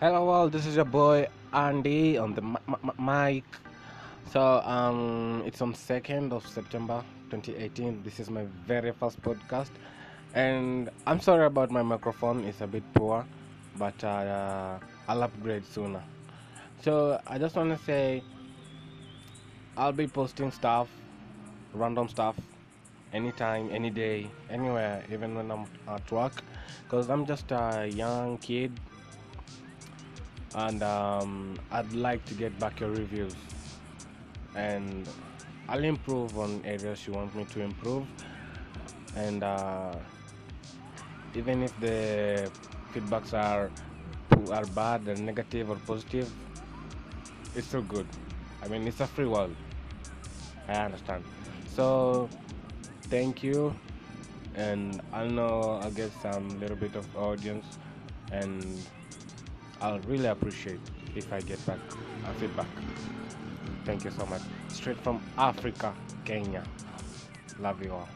Hello, world. This is your boy Andy on the mic. So, um, it's on second of September, 2018. This is my very first podcast, and I'm sorry about my microphone. It's a bit poor, but uh, I'll upgrade sooner. So, I just want to say I'll be posting stuff, random stuff, anytime, any day, anywhere, even when I'm at work, because I'm just a young kid and um, I'd like to get back your reviews. And I'll improve on areas you want me to improve. And uh, even if the feedbacks are are bad and negative or positive it's still good. I mean it's a free world. I understand. So thank you. And I know I'll get some little bit of audience. And I'll really appreciate if I get back a feedback. Thank you so much. Straight from Africa, Kenya. Love you all.